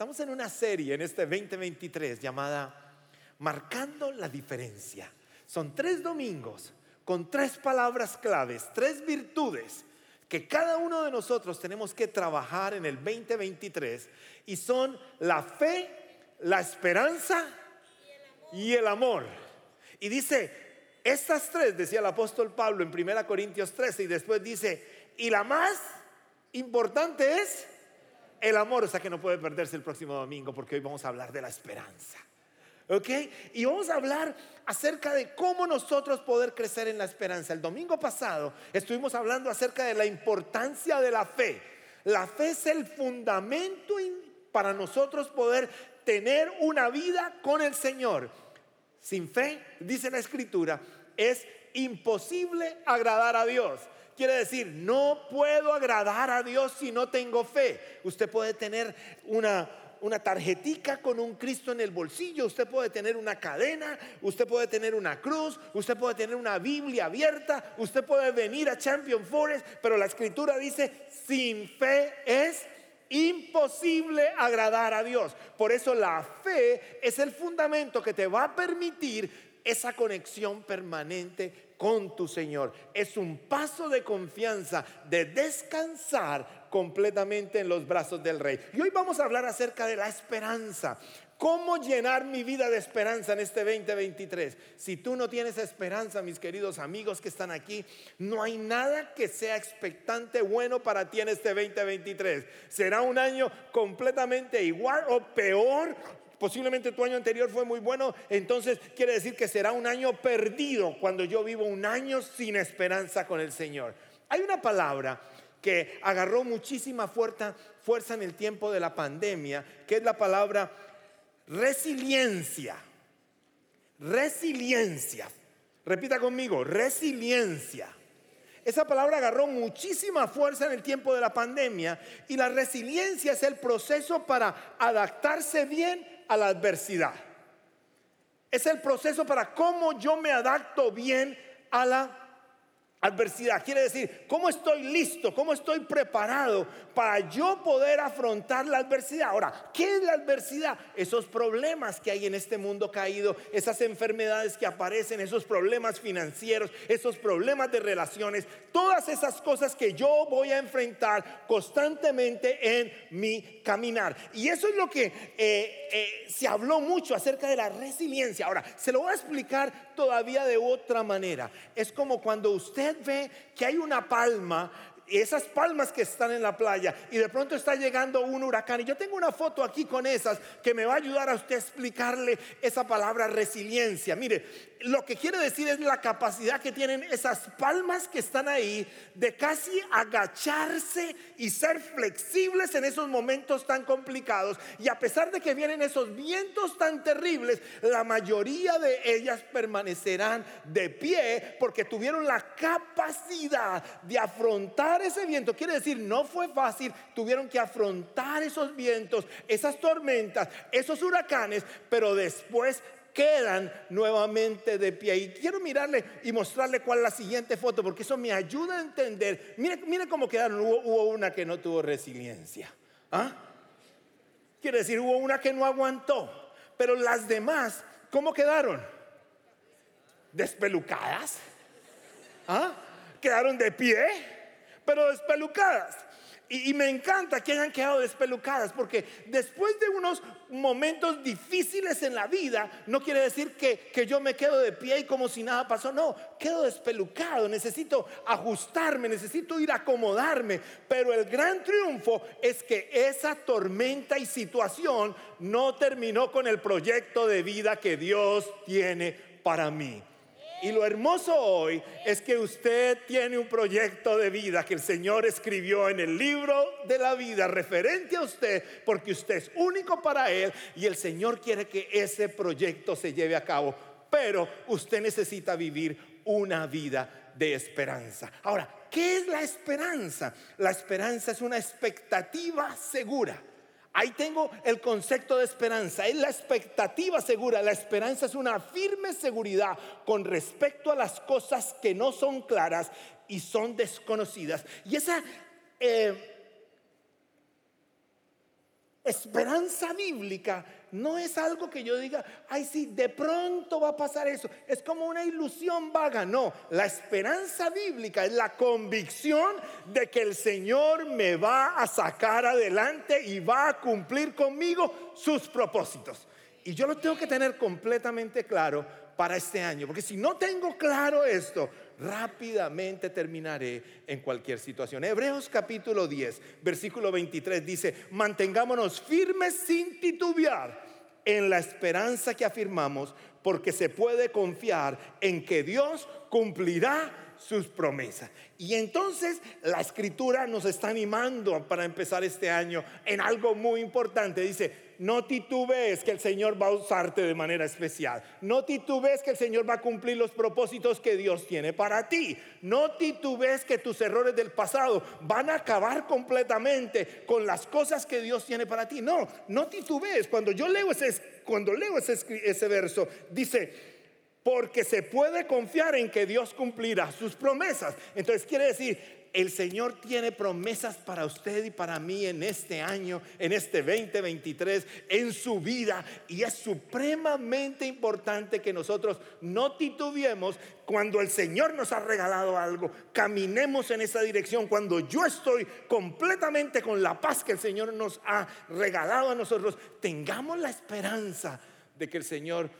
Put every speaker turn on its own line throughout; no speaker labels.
Estamos en una serie en este 2023 llamada Marcando la diferencia. Son tres domingos con tres palabras claves, tres virtudes que cada uno de nosotros tenemos que trabajar en el 2023 y son la fe, la esperanza y el amor. Y dice, estas tres, decía el apóstol Pablo en 1 Corintios 13, y después dice, y la más importante es el amor, o sea que no puede perderse el próximo domingo porque hoy vamos a hablar de la esperanza. ¿Ok? Y vamos a hablar acerca de cómo nosotros poder crecer en la esperanza. El domingo pasado estuvimos hablando acerca de la importancia de la fe. La fe es el fundamento para nosotros poder tener una vida con el Señor. Sin fe, dice la escritura, es imposible agradar a Dios. Quiere decir, no puedo agradar a Dios si no tengo fe. Usted puede tener una, una tarjetica con un Cristo en el bolsillo, usted puede tener una cadena, usted puede tener una cruz, usted puede tener una Biblia abierta, usted puede venir a Champion Forest, pero la escritura dice, sin fe es imposible agradar a Dios. Por eso la fe es el fundamento que te va a permitir esa conexión permanente con tu Señor. Es un paso de confianza, de descansar completamente en los brazos del Rey. Y hoy vamos a hablar acerca de la esperanza. ¿Cómo llenar mi vida de esperanza en este 2023? Si tú no tienes esperanza, mis queridos amigos que están aquí, no hay nada que sea expectante bueno para ti en este 2023. Será un año completamente igual o peor posiblemente tu año anterior fue muy bueno, entonces quiere decir que será un año perdido cuando yo vivo un año sin esperanza con el Señor. Hay una palabra que agarró muchísima fuerza, fuerza en el tiempo de la pandemia, que es la palabra resiliencia. Resiliencia. Repita conmigo, resiliencia. Esa palabra agarró muchísima fuerza en el tiempo de la pandemia y la resiliencia es el proceso para adaptarse bien a la adversidad. Es el proceso para cómo yo me adapto bien a la adversidad. Quiere decir, ¿cómo estoy listo? ¿Cómo estoy preparado para yo poder afrontar la adversidad? Ahora, ¿qué es la adversidad? Esos problemas que hay en este mundo caído, esas enfermedades que aparecen, esos problemas financieros, esos problemas de relaciones, todas esas cosas que yo voy a enfrentar constantemente en mi caminar. Y eso es lo que eh, eh, se habló mucho acerca de la resiliencia. Ahora, se lo voy a explicar todavía de otra manera. Es como cuando usted que hay una palma esas palmas que están en la playa y de pronto está llegando un huracán. Y yo tengo una foto aquí con esas que me va a ayudar a usted a explicarle esa palabra resiliencia. Mire, lo que quiere decir es la capacidad que tienen esas palmas que están ahí de casi agacharse y ser flexibles en esos momentos tan complicados. Y a pesar de que vienen esos vientos tan terribles, la mayoría de ellas permanecerán de pie porque tuvieron la capacidad de afrontar ese viento. Quiere decir, no fue fácil, tuvieron que afrontar esos vientos, esas tormentas, esos huracanes, pero después quedan nuevamente de pie. Y quiero mirarle y mostrarle cuál es la siguiente foto, porque eso me ayuda a entender. Mire, mire cómo quedaron. Hubo, una que no tuvo resiliencia. ¿Ah? Quiere decir, hubo una que no aguantó. Pero las demás, ¿cómo quedaron? Despelucadas. ¿Ah? Quedaron de pie, pero despelucadas. Y, me encanta que hayan quedado despelucadas, porque después de unos momentos difíciles en la vida, no quiere decir que, que yo me quedo de pie y como si nada pasó, no, quedo despelucado, necesito ajustarme, necesito ir a acomodarme, pero el gran triunfo es que esa tormenta y situación no terminó con el proyecto de vida que Dios tiene para mí. Y lo hermoso hoy es que usted tiene un proyecto de vida que el Señor escribió en el libro de la vida referente a usted, porque usted es único para Él y el Señor quiere que ese proyecto se lleve a cabo. Pero usted necesita vivir una vida de esperanza. Ahora, ¿qué es la esperanza? La esperanza es una expectativa segura Ahí tengo el concepto de esperanza. Es la expectativa segura. La esperanza es una firme seguridad con respecto a las cosas que no son claras y son desconocidas. Y esa... Eh, Esperanza bíblica no es algo que yo diga, ay, sí, de pronto va a pasar eso. Es como una ilusión vaga. No, la esperanza bíblica es la convicción de que el Señor me va a sacar adelante y va a cumplir conmigo sus propósitos. Y yo lo tengo que tener completamente claro para este año, porque si no tengo claro esto, rápidamente terminaré en cualquier situación. Hebreos capítulo 10, versículo 23 dice, mantengámonos firmes sin titubear en la esperanza que afirmamos, porque se puede confiar en que Dios cumplirá sus promesas. Y entonces la escritura nos está animando para empezar este año en algo muy importante. Dice, no titubees que el Señor va a usarte de manera especial. No titubees que el Señor va a cumplir los propósitos que Dios tiene para ti. No titubees que tus errores del pasado van a acabar completamente con las cosas que Dios tiene para ti. No, no titubees. Cuando yo leo ese, cuando leo ese, ese verso, dice, porque se puede confiar en que Dios cumplirá sus promesas. Entonces quiere decir, el Señor tiene promesas para usted y para mí en este año, en este 2023, en su vida. Y es supremamente importante que nosotros no titubeemos cuando el Señor nos ha regalado algo. Caminemos en esa dirección. Cuando yo estoy completamente con la paz que el Señor nos ha regalado a nosotros, tengamos la esperanza de que el Señor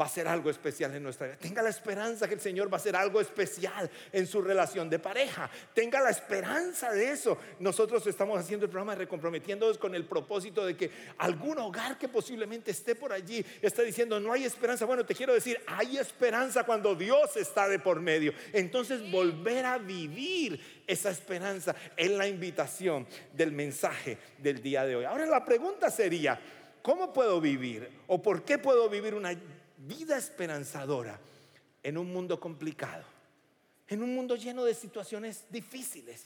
va a ser algo especial en nuestra vida. Tenga la esperanza que el Señor va a hacer algo especial en su relación de pareja. Tenga la esperanza de eso. Nosotros estamos haciendo el programa recomprometiéndonos con el propósito de que algún hogar que posiblemente esté por allí esté diciendo no hay esperanza. Bueno, te quiero decir, hay esperanza cuando Dios está de por medio. Entonces volver a vivir esa esperanza es la invitación del mensaje del día de hoy. Ahora la pregunta sería, ¿cómo puedo vivir o por qué puedo vivir una vida esperanzadora en un mundo complicado, en un mundo lleno de situaciones difíciles.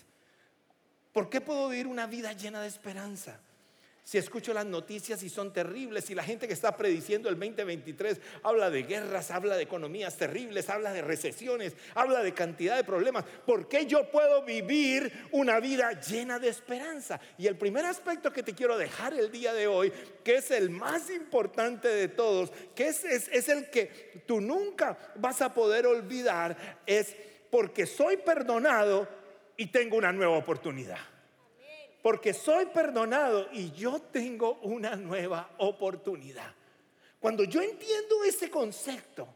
¿Por qué puedo vivir una vida llena de esperanza? Si escucho las noticias y son terribles, si la gente que está prediciendo el 2023 habla de guerras, habla de economías terribles, habla de recesiones, habla de cantidad de problemas, ¿por qué yo puedo vivir una vida llena de esperanza? Y el primer aspecto que te quiero dejar el día de hoy, que es el más importante de todos, que es, es el que tú nunca vas a poder olvidar, es porque soy perdonado y tengo una nueva oportunidad porque soy perdonado y yo tengo una nueva oportunidad. Cuando yo entiendo ese concepto,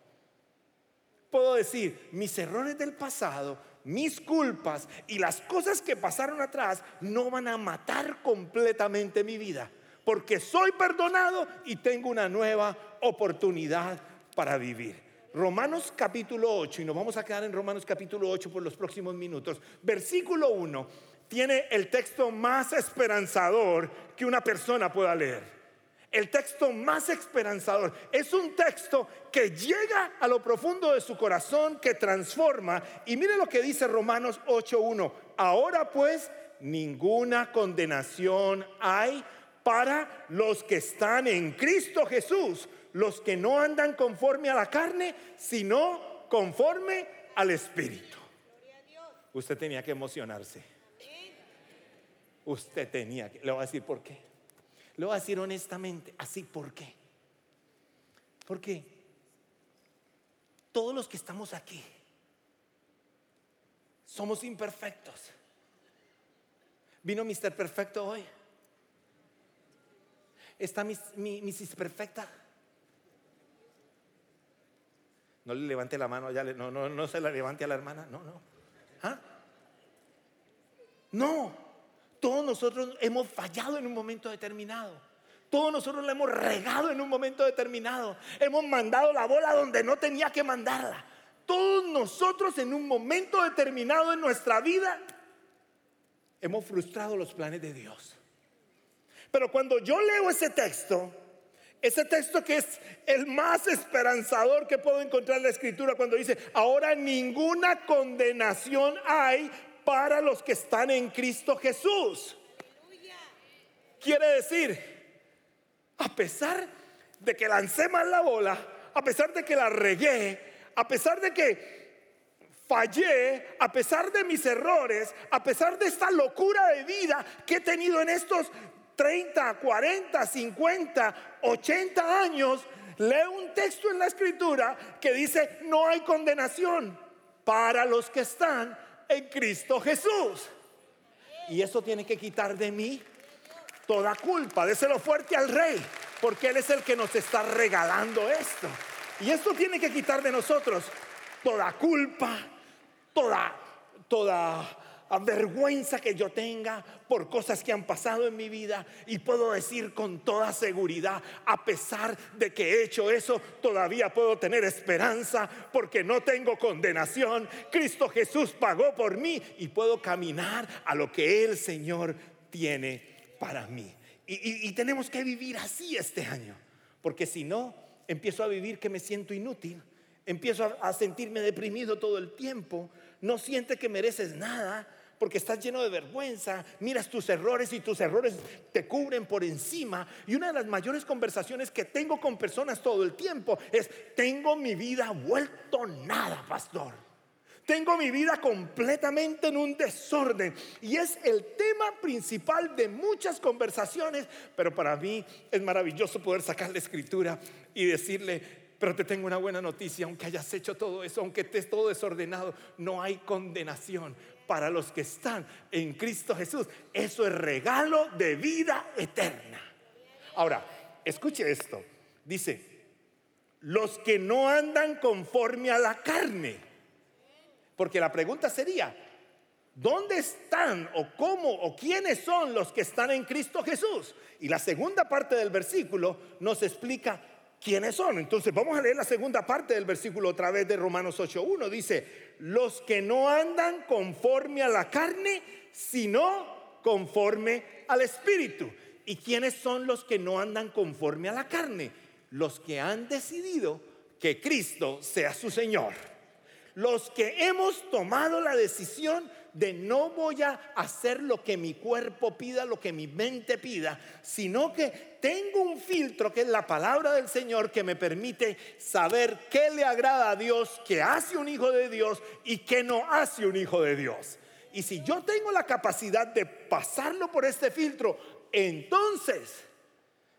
puedo decir, mis errores del pasado, mis culpas y las cosas que pasaron atrás no van a matar completamente mi vida, porque soy perdonado y tengo una nueva oportunidad para vivir. Romanos capítulo 8, y nos vamos a quedar en Romanos capítulo 8 por los próximos minutos. Versículo 1 tiene el texto más esperanzador que una persona pueda leer. El texto más esperanzador es un texto que llega a lo profundo de su corazón, que transforma. Y mire lo que dice Romanos 8.1. Ahora pues ninguna condenación hay para los que están en Cristo Jesús, los que no andan conforme a la carne, sino conforme al Espíritu. Usted tenía que emocionarse usted tenía que... Le voy a decir por qué. Le voy a decir honestamente, así por qué. Porque todos los que estamos aquí somos imperfectos. ¿Vino Mr. Perfecto hoy? ¿Está mi, Mrs. Perfecta? No le levante la mano, ya no, no, no se la levante a la hermana, no, no. ¿Ah? No. Todos nosotros hemos fallado en un momento determinado. Todos nosotros le hemos regado en un momento determinado. Hemos mandado la bola donde no tenía que mandarla. Todos nosotros en un momento determinado en nuestra vida hemos frustrado los planes de Dios. Pero cuando yo leo ese texto, ese texto que es el más esperanzador que puedo encontrar en la escritura cuando dice, ahora ninguna condenación hay para los que están en Cristo Jesús. Quiere decir, a pesar de que lancé mal la bola, a pesar de que la regué, a pesar de que fallé, a pesar de mis errores, a pesar de esta locura de vida que he tenido en estos 30, 40, 50, 80 años, lee un texto en la escritura que dice, no hay condenación para los que están en Cristo Jesús. Y eso tiene que quitar de mí toda culpa. Déselo fuerte al rey, porque Él es el que nos está regalando esto. Y esto tiene que quitar de nosotros toda culpa, toda, toda vergüenza que yo tenga por cosas que han pasado en mi vida y puedo decir con toda seguridad, a pesar de que he hecho eso, todavía puedo tener esperanza porque no tengo condenación. Cristo Jesús pagó por mí y puedo caminar a lo que el Señor tiene para mí. Y, y tenemos que vivir así este año, porque si no, empiezo a vivir que me siento inútil empiezo a, sentirme deprimido todo el tiempo, no sientes que mereces nada porque estás lleno de vergüenza, miras tus errores y tus errores te cubren por encima. Y una de las mayores conversaciones que tengo con personas todo el tiempo es, tengo mi vida vuelto nada, pastor. Tengo mi vida completamente en un desorden. Y es el tema principal de muchas conversaciones, pero para mí es maravilloso poder sacar la escritura y decirle, pero te tengo una buena noticia, aunque hayas hecho todo eso, aunque estés todo desordenado, no hay condenación para los que están en Cristo Jesús. Eso es regalo de vida eterna. Ahora, escuche esto. Dice, los que no andan conforme a la carne. Porque la pregunta sería, ¿dónde están o cómo o quiénes son los que están en Cristo Jesús? Y la segunda parte del versículo nos explica quiénes son. Entonces vamos a leer la segunda parte del versículo otra vez de Romanos 8.1. Dice, los que no andan conforme a la carne, sino conforme al Espíritu. ¿Y quiénes son los que no andan conforme a la carne? Los que han decidido que Cristo sea su Señor. Los que hemos tomado la decisión de no voy a hacer lo que mi cuerpo pida, lo que mi mente pida, sino que tengo un filtro que es la palabra del Señor que me permite saber qué le agrada a Dios, qué hace un hijo de Dios y qué no hace un hijo de Dios. Y si yo tengo la capacidad de pasarlo por este filtro, entonces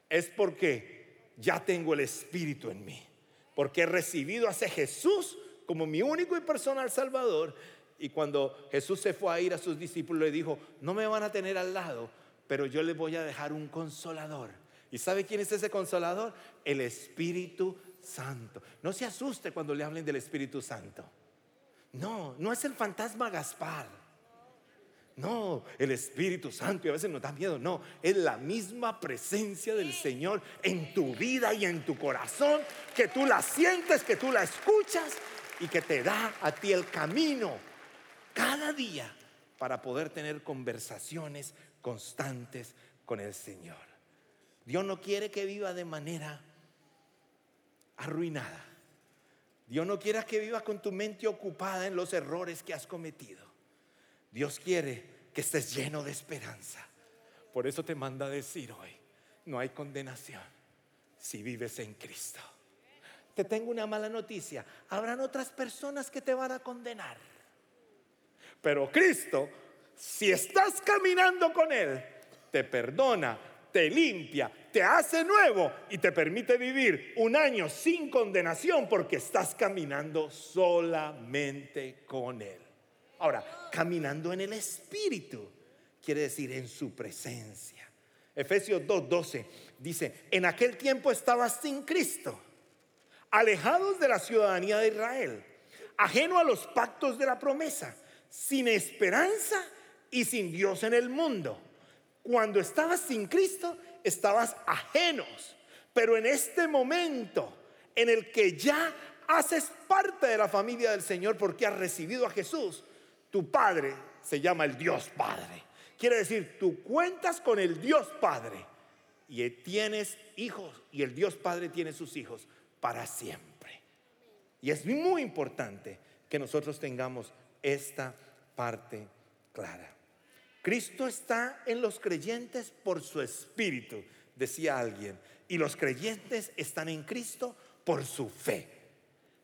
es porque ya tengo el Espíritu en mí, porque he recibido a Jesús como mi único y personal Salvador y cuando Jesús se fue a ir a sus discípulos, le dijo, no me van a tener al lado, pero yo les voy a dejar un consolador. ¿Y sabe quién es ese consolador? El Espíritu Santo. No se asuste cuando le hablen del Espíritu Santo. No, no es el fantasma Gaspar. No, el Espíritu Santo y a veces nos da miedo. No, es la misma presencia del Señor en tu vida y en tu corazón, que tú la sientes, que tú la escuchas y que te da a ti el camino cada día para poder tener conversaciones constantes con el Señor. Dios no quiere que viva de manera arruinada. Dios no quiere que vivas con tu mente ocupada en los errores que has cometido. Dios quiere que estés lleno de esperanza. Por eso te manda a decir hoy, no hay condenación si vives en Cristo. Te tengo una mala noticia. Habrán otras personas que te van a condenar. Pero Cristo, si estás caminando con Él, te perdona, te limpia, te hace nuevo y te permite vivir un año sin condenación porque estás caminando solamente con Él. Ahora, caminando en el Espíritu quiere decir en su presencia. Efesios 2:12 dice, en aquel tiempo estabas sin Cristo, alejados de la ciudadanía de Israel, ajeno a los pactos de la promesa sin esperanza y sin Dios en el mundo. Cuando estabas sin Cristo, estabas ajenos. Pero en este momento en el que ya haces parte de la familia del Señor porque has recibido a Jesús, tu Padre se llama el Dios Padre. Quiere decir, tú cuentas con el Dios Padre y tienes hijos y el Dios Padre tiene sus hijos para siempre. Y es muy importante que nosotros tengamos esta parte clara. Cristo está en los creyentes por su espíritu, decía alguien, y los creyentes están en Cristo por su fe.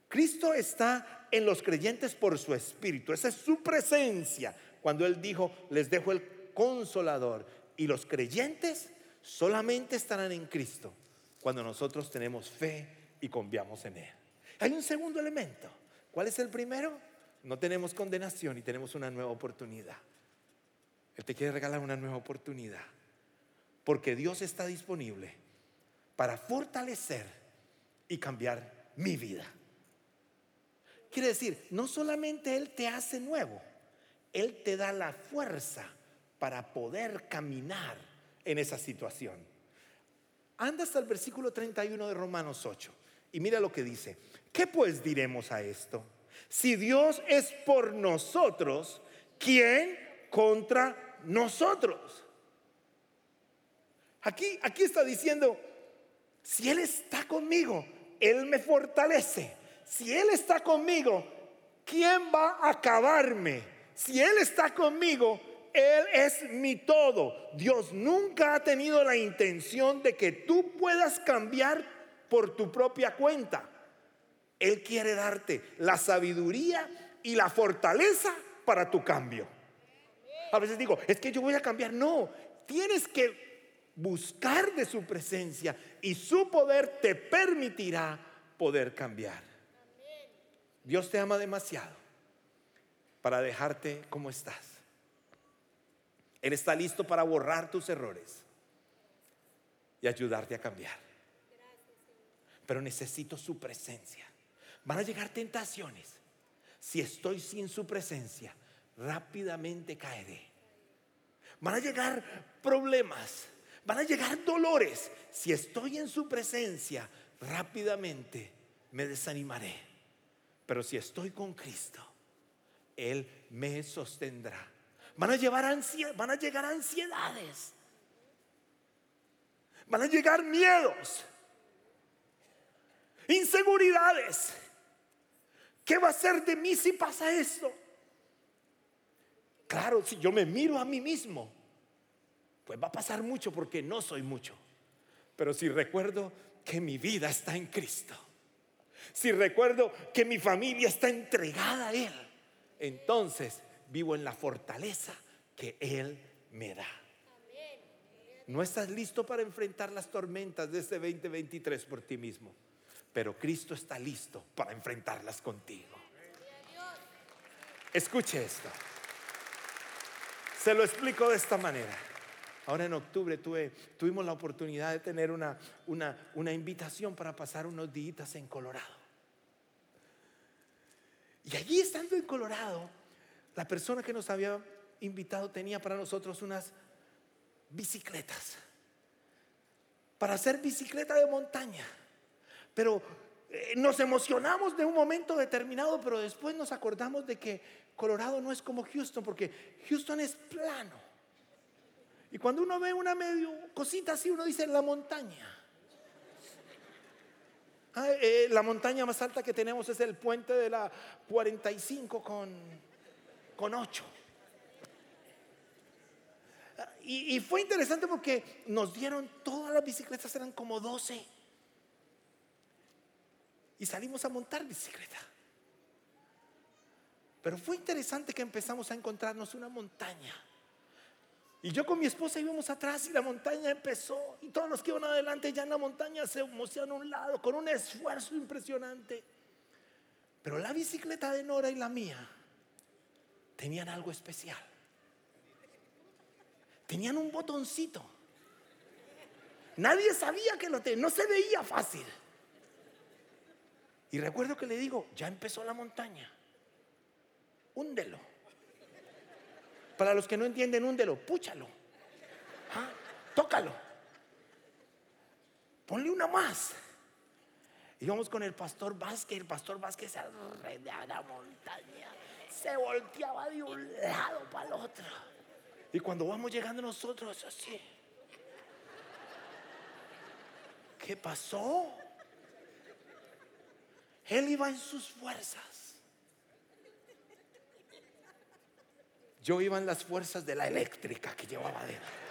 Cristo está en los creyentes por su espíritu, esa es su presencia. Cuando Él dijo, les dejo el consolador, y los creyentes solamente estarán en Cristo cuando nosotros tenemos fe y confiamos en Él. Hay un segundo elemento. ¿Cuál es el primero? No tenemos condenación y tenemos una nueva oportunidad. Él te quiere regalar una nueva oportunidad. Porque Dios está disponible para fortalecer y cambiar mi vida. Quiere decir, no solamente Él te hace nuevo, Él te da la fuerza para poder caminar en esa situación. Anda hasta el versículo 31 de Romanos 8 y mira lo que dice. ¿Qué pues diremos a esto? Si Dios es por nosotros, ¿quién contra nosotros? Aquí, aquí está diciendo, si Él está conmigo, Él me fortalece. Si Él está conmigo, ¿quién va a acabarme? Si Él está conmigo, Él es mi todo. Dios nunca ha tenido la intención de que tú puedas cambiar por tu propia cuenta. Él quiere darte la sabiduría y la fortaleza para tu cambio. A veces digo, es que yo voy a cambiar. No, tienes que buscar de su presencia y su poder te permitirá poder cambiar. Dios te ama demasiado para dejarte como estás. Él está listo para borrar tus errores y ayudarte a cambiar. Pero necesito su presencia. Van a llegar tentaciones. Si estoy sin su presencia, rápidamente caeré. Van a llegar problemas Van a llegar dolores. Si estoy en su presencia, rápidamente me desanimaré. Pero si estoy con Cristo, Él me sostendrá. Van a, llevar van a llegar ansiedades. Van a llegar miedos. Inseguridades. ¿Qué va a ser de mí si pasa esto? Claro, si yo me miro a mí mismo, pues va a pasar mucho porque no soy mucho. Pero si recuerdo que mi vida está en Cristo, si recuerdo que mi familia está entregada a Él, entonces vivo en la fortaleza que Él me da. No estás listo para enfrentar las tormentas de este 2023 por ti mismo, pero Cristo está listo para enfrentarlas contigo. Escuche esto. Se lo explico de esta manera. Ahora en octubre tuvimos la oportunidad de tener una, una, invitación para pasar unos días en Colorado. Y allí estando en Colorado, la persona que nos había invitado tenía para nosotros unas bicicletas. Para hacer bicicleta de montaña. Pero eh, nos emocionamos de un momento determinado, pero después nos acordamos de que Colorado no es como Houston, porque Houston es plano. Y cuando uno ve una medio cosita así, uno dice la montaña. Ah, eh, la montaña más alta que tenemos es el puente de la 45 con, con 8. Y, y, fue interesante porque nos dieron todas las bicicletas, eran como 12. Y salimos a montar bicicleta. Pero fue interesante que empezamos a encontrarnos una montaña y yo con mi esposa íbamos atrás y la montaña empezó. Y todos los que iban adelante ya en la montaña se movían a un lado con un esfuerzo impresionante. Pero la bicicleta de Nora y la mía tenían algo especial. Tenían un botoncito. Nadie sabía que lo tenía, no se veía fácil. Y recuerdo que le digo, ya empezó la montaña, húndelo. Para los que no entienden, húndelo, púchalo. ¿Ah? Tócalo. Ponle una más. Y vamos con el pastor Vázquez. El pastor Vázquez se alrededor la montaña. Se volteaba de un lado para el otro. Y cuando vamos llegando nosotros, así. ¿Qué pasó? Él iba en sus fuerzas. Yo iba en las fuerzas de la eléctrica que llevaba adentro.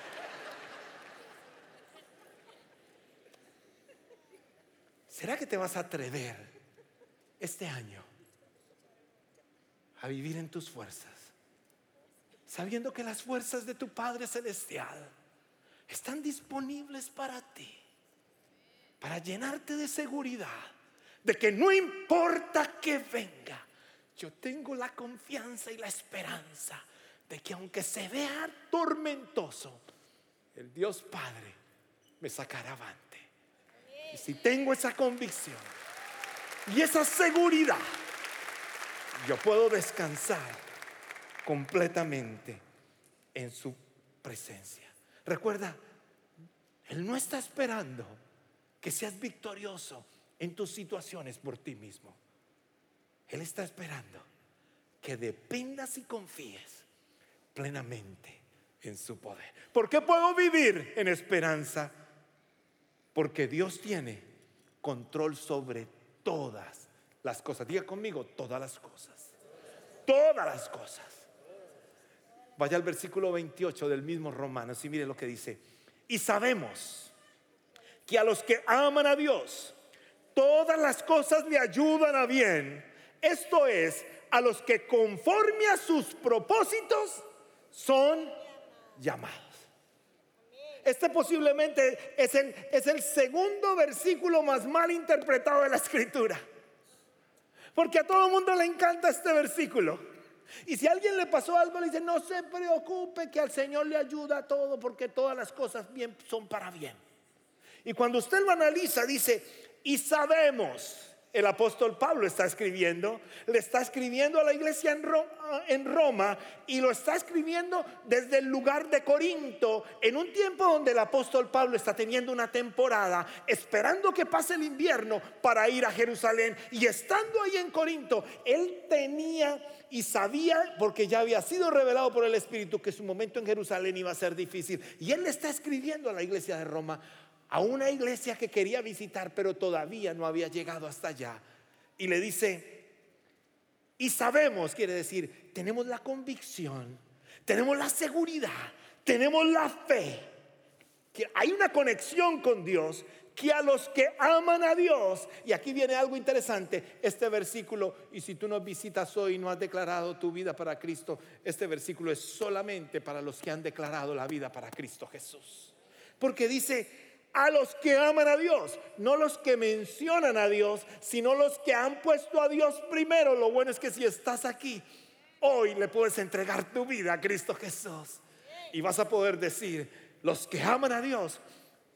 ¿Será que te vas a atrever este año a vivir en tus fuerzas? Sabiendo que las fuerzas de tu Padre Celestial están disponibles para ti, para llenarte de seguridad, de que no importa que venga, yo tengo la confianza y la esperanza de que aunque se vea tormentoso, el Dios Padre me sacará avante. Y si tengo esa convicción y esa seguridad, yo puedo descansar completamente en su presencia. Recuerda, Él no está esperando que seas victorioso en tus situaciones por ti mismo. Él está esperando que dependas y confíes plenamente en su poder. ¿Por qué puedo vivir en esperanza? Porque Dios tiene control sobre todas las cosas. Diga conmigo, todas las cosas. Todas las cosas. Vaya al versículo 28 del mismo Romanos y mire lo que dice. Y sabemos que a los que aman a Dios, todas las cosas le ayudan a bien. Esto es, a los que conforme a sus propósitos son llamados. Este posiblemente es el, es el segundo versículo más mal interpretado de la escritura. Porque a todo el mundo le encanta este versículo. Y si alguien le pasó algo, le dice, no se preocupe que al Señor le ayuda a todo porque todas las cosas bien son para bien. Y cuando usted lo analiza, dice, y sabemos, el apóstol Pablo está escribiendo, le está escribiendo a la iglesia en Roma, y lo está escribiendo desde el lugar de Corinto, en un tiempo donde el apóstol Pablo está teniendo una temporada, esperando que pase el invierno para ir a Jerusalén. Y estando ahí en Corinto, él tenía y sabía, porque ya había sido revelado por el Espíritu, que su momento en Jerusalén iba a ser difícil. Y él le está escribiendo a la iglesia de Roma, a una iglesia que quería visitar, pero todavía no había llegado hasta allá. Y le dice, y sabemos, quiere decir, tenemos la convicción, tenemos la seguridad, tenemos la fe, que hay una conexión con Dios que a los que aman a Dios, y aquí viene algo interesante, este versículo, y si tú nos visitas hoy y no has declarado tu vida para Cristo, este versículo es solamente para los que han declarado la vida para Cristo Jesús. Porque dice, a los que aman a Dios, no los que mencionan a Dios, sino los que han puesto a Dios primero. Lo bueno es que si estás aquí, hoy le puedes entregar tu vida a Cristo Jesús. Y vas a poder decir, los que aman a Dios,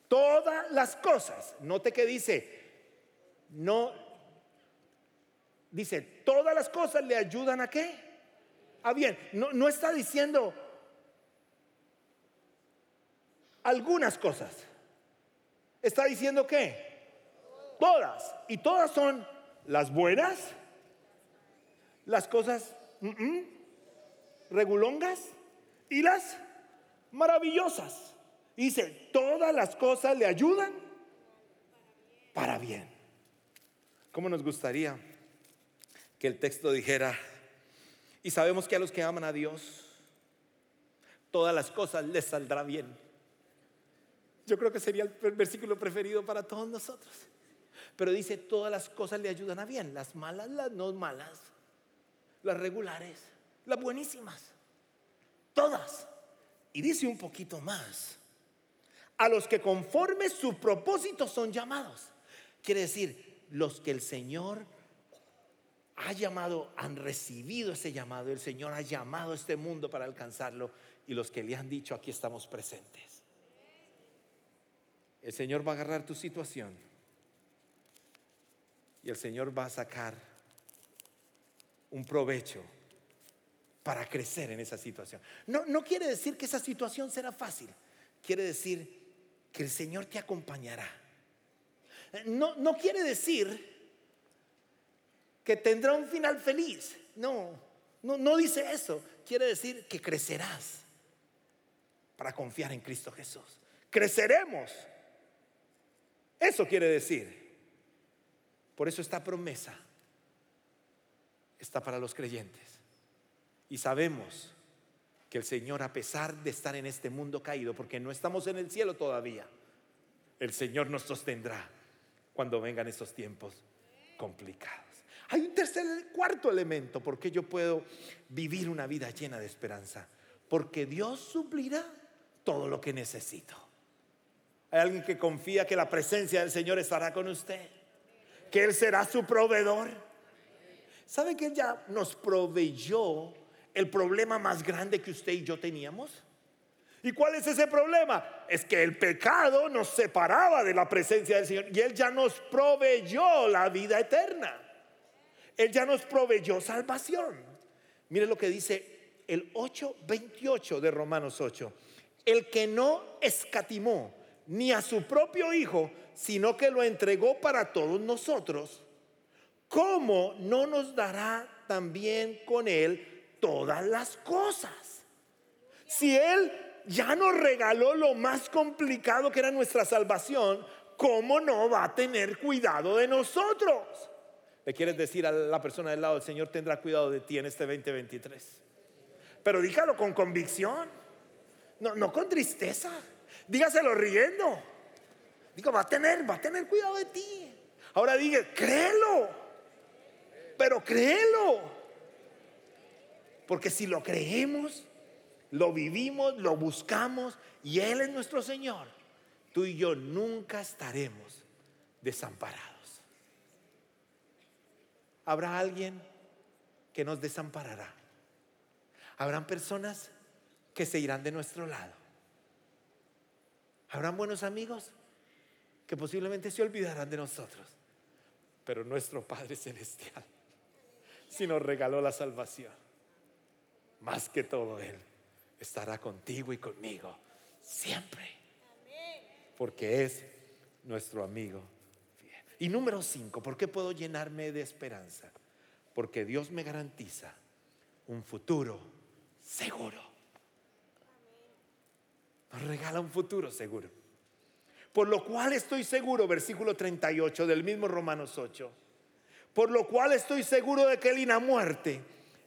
Todas las cosas, note que dice, no, dice, todas las cosas le ayudan a qué? A bien, no, no está diciendo algunas cosas. Está diciendo qué? Todas. Y todas son las buenas, las cosas regulongas y las maravillosas. Dice, todas las cosas le ayudan para bien. ¿Cómo nos gustaría que el texto dijera, y sabemos que a los que aman a Dios, todas las cosas les saldrá bien? Yo creo que sería el versículo preferido para todos nosotros. Pero dice, todas las cosas le ayudan a bien, las malas, las no malas, las regulares, las buenísimas, todas. Y dice un poquito más, a los que conforme su propósito son llamados. Quiere decir, los que el Señor ha llamado, han recibido ese llamado, el Señor ha llamado a este mundo para alcanzarlo y los que le han dicho, aquí estamos presentes. El Señor va a agarrar tu situación y el Señor va a sacar un provecho para crecer en esa situación. No, no quiere decir que esa situación será fácil, quiere decir que el Señor te acompañará. No, no quiere decir que tendrá un final feliz. No, no, no dice eso. Quiere decir que crecerás para confiar en Cristo Jesús. Creceremos. Eso quiere decir. Por eso esta promesa está para los creyentes. Y sabemos que el Señor, a pesar de estar en este mundo caído, porque no estamos en el cielo todavía, el Señor nos sostendrá cuando vengan estos tiempos complicados. Hay un tercer, cuarto elemento porque yo puedo vivir una vida llena de esperanza. Porque Dios suplirá todo lo que necesito. Hay alguien que confía que la presencia del Señor estará con usted, que Él será su proveedor. ¿Sabe que Él ya nos proveyó el problema más grande que usted y yo teníamos? ¿Y cuál es ese problema? Es que el pecado nos separaba de la presencia del Señor y Él ya nos proveyó la vida eterna. Él ya nos proveyó salvación. Mire lo que dice el 8:28 de Romanos 8. El que no escatimó ni a su propio Hijo, sino que lo entregó para todos nosotros, ¿cómo no nos dará también con Él todas las cosas? Si Él ya nos regaló lo más complicado que era nuestra salvación, ¿cómo no va a tener cuidado de nosotros? Le quieres decir a la persona del lado, el Señor tendrá cuidado de ti en este 2023. Pero dígalo con convicción, no, no con tristeza. Dígaselo riendo. Digo, va a tener, va a tener cuidado de ti. Ahora diga, créelo. Pero créelo. Porque si lo creemos, lo vivimos, lo buscamos y Él es nuestro Señor, tú y yo nunca estaremos desamparados. Habrá alguien que nos desamparará. Habrán personas que se irán de nuestro lado. Habrán buenos amigos que posiblemente se olvidarán de nosotros. Pero nuestro Padre Celestial, si nos regaló la salvación, más que todo Él estará contigo y conmigo siempre. Porque es nuestro amigo. Y número cinco, ¿por qué puedo llenarme de esperanza? Porque Dios me garantiza un futuro seguro. Nos regala un futuro seguro. Por lo cual estoy seguro, versículo 38 del mismo Romanos 8, por lo cual estoy seguro de que ni la muerte,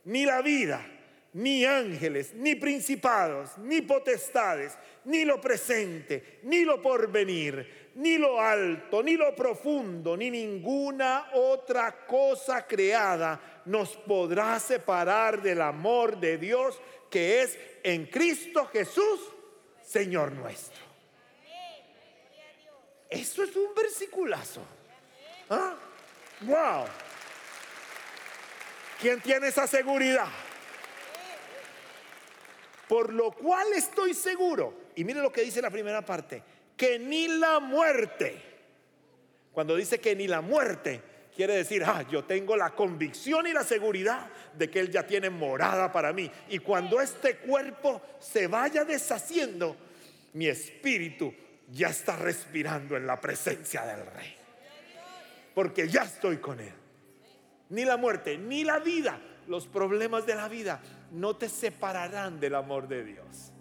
ni la vida, ni ángeles, ni principados, ni potestades, ni lo presente, ni lo porvenir, ni lo alto, ni lo profundo, ni ninguna otra cosa creada nos podrá separar del amor de Dios que es en Cristo Jesús, Señor nuestro. Eso es un versiculazo. ¿Ah? ¡Wow! ¿Quién tiene esa seguridad? Por lo cual estoy seguro, y mire lo que dice la primera parte, que ni la muerte, cuando dice que ni la muerte, quiere decir, ah, yo tengo la convicción y la seguridad de que Él ya tiene morada para mí. Y cuando este cuerpo se vaya deshaciendo, mi espíritu ya está respirando en la presencia del Rey. Porque ya estoy con Él. Ni la muerte, ni la vida, los problemas de la vida no te separarán del amor de Dios.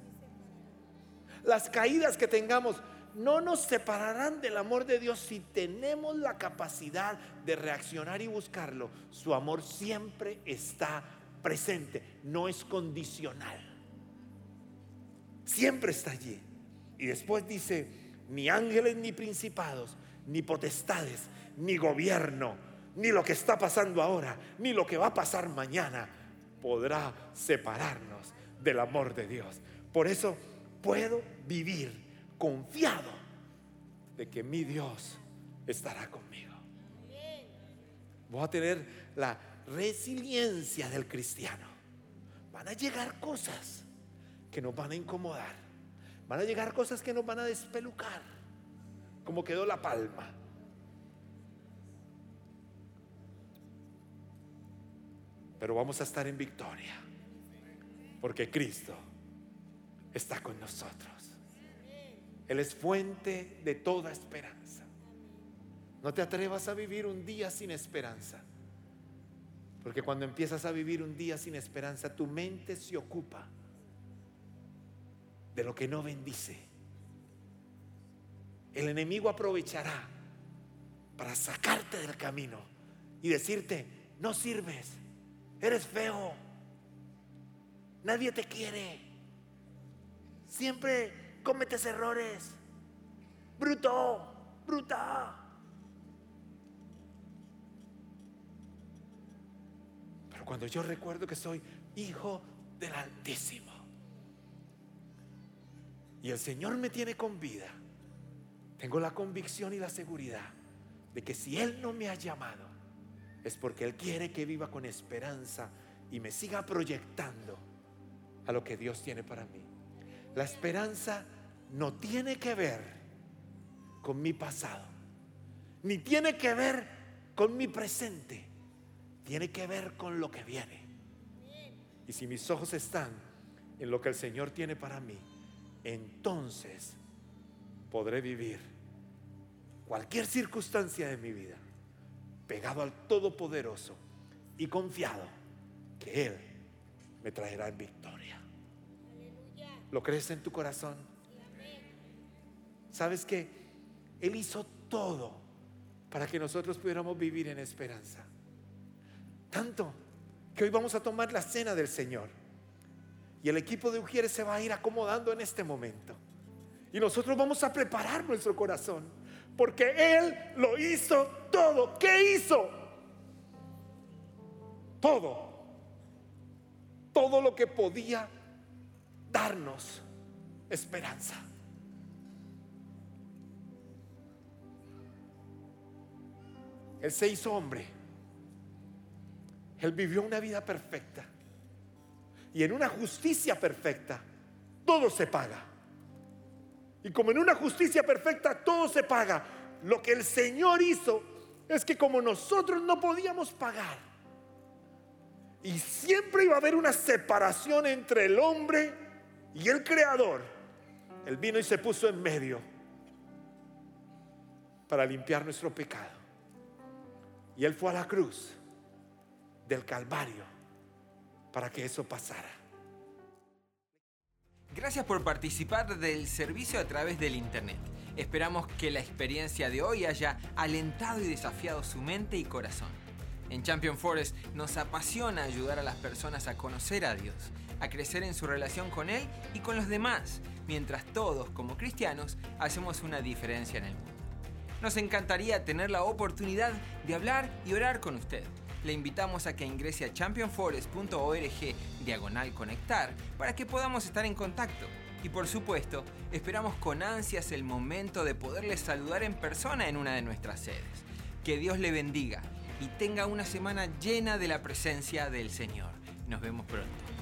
Las caídas que tengamos no nos separarán del amor de Dios si tenemos la capacidad de reaccionar y buscarlo. Su amor siempre está presente, no es condicional. Siempre está allí. Y después dice, ni ángeles ni principados, ni potestades, ni gobierno, ni lo que está pasando ahora, ni lo que va a pasar mañana podrá separarnos del amor de Dios. Por eso puedo vivir confiado de que mi Dios estará conmigo. Voy a tener la resiliencia del cristiano. Van a llegar cosas que nos van a incomodar. Van a llegar cosas que nos van a despelucar. Como quedó la palma. pero vamos a estar en victoria, porque Cristo está con nosotros. Él es fuente de toda esperanza. No te atrevas a vivir un día sin esperanza, porque cuando empiezas a vivir un día sin esperanza, tu mente se ocupa de lo que no bendice. El enemigo aprovechará para sacarte del camino y decirte, no sirves, Eres feo. Nadie te quiere. Siempre cometes errores. Bruto, bruta. Pero cuando yo recuerdo que soy hijo del Altísimo y el Señor me tiene con vida, tengo la convicción y la seguridad de que si Él no me ha llamado, es porque Él quiere que viva con esperanza y me siga proyectando a lo que Dios tiene para mí. La esperanza no tiene que ver con mi pasado, ni tiene que ver con mi presente, tiene que ver con lo que viene. Y si mis ojos están en lo que el Señor tiene para mí, entonces podré vivir cualquier circunstancia de mi vida pegado al Todopoderoso y confiado que Él me traerá en victoria. ¿Lo crees en tu corazón? ¿Sabes que Él hizo todo para que nosotros pudiéramos vivir en esperanza? Tanto que hoy vamos a tomar la cena del Señor. Y el equipo de Ujieres se va a ir acomodando en este momento. Y nosotros vamos a preparar nuestro corazón. Porque Él lo hizo todo. ¿Qué hizo? Todo. Todo lo que podía darnos esperanza. Él se hizo hombre. Él vivió una vida perfecta. Y en una justicia perfecta, todo se paga. Y como en una justicia perfecta todo se paga, lo que el Señor hizo es que como nosotros no podíamos pagar, y siempre iba a haber una separación entre el hombre y el Creador, Él vino y se puso en medio para limpiar nuestro pecado. Y Él fue a la cruz del Calvario para que eso pasara.
Gracias por participar del servicio a través del Internet. Esperamos que la experiencia de hoy haya alentado y desafiado su mente y corazón. En Champion Forest nos apasiona ayudar a las personas a conocer a Dios, a crecer en su relación con Él y con los demás, mientras todos, como cristianos, hacemos una diferencia en el mundo. Nos encantaría tener la oportunidad de hablar y orar con usted le invitamos a que ingrese a championforest.org diagonal conectar para que podamos estar en contacto. Y por supuesto, esperamos con ansias el momento de poderles saludar en persona en una de nuestras sedes. Que Dios le bendiga y tenga una semana llena de la presencia del Señor. Nos vemos pronto.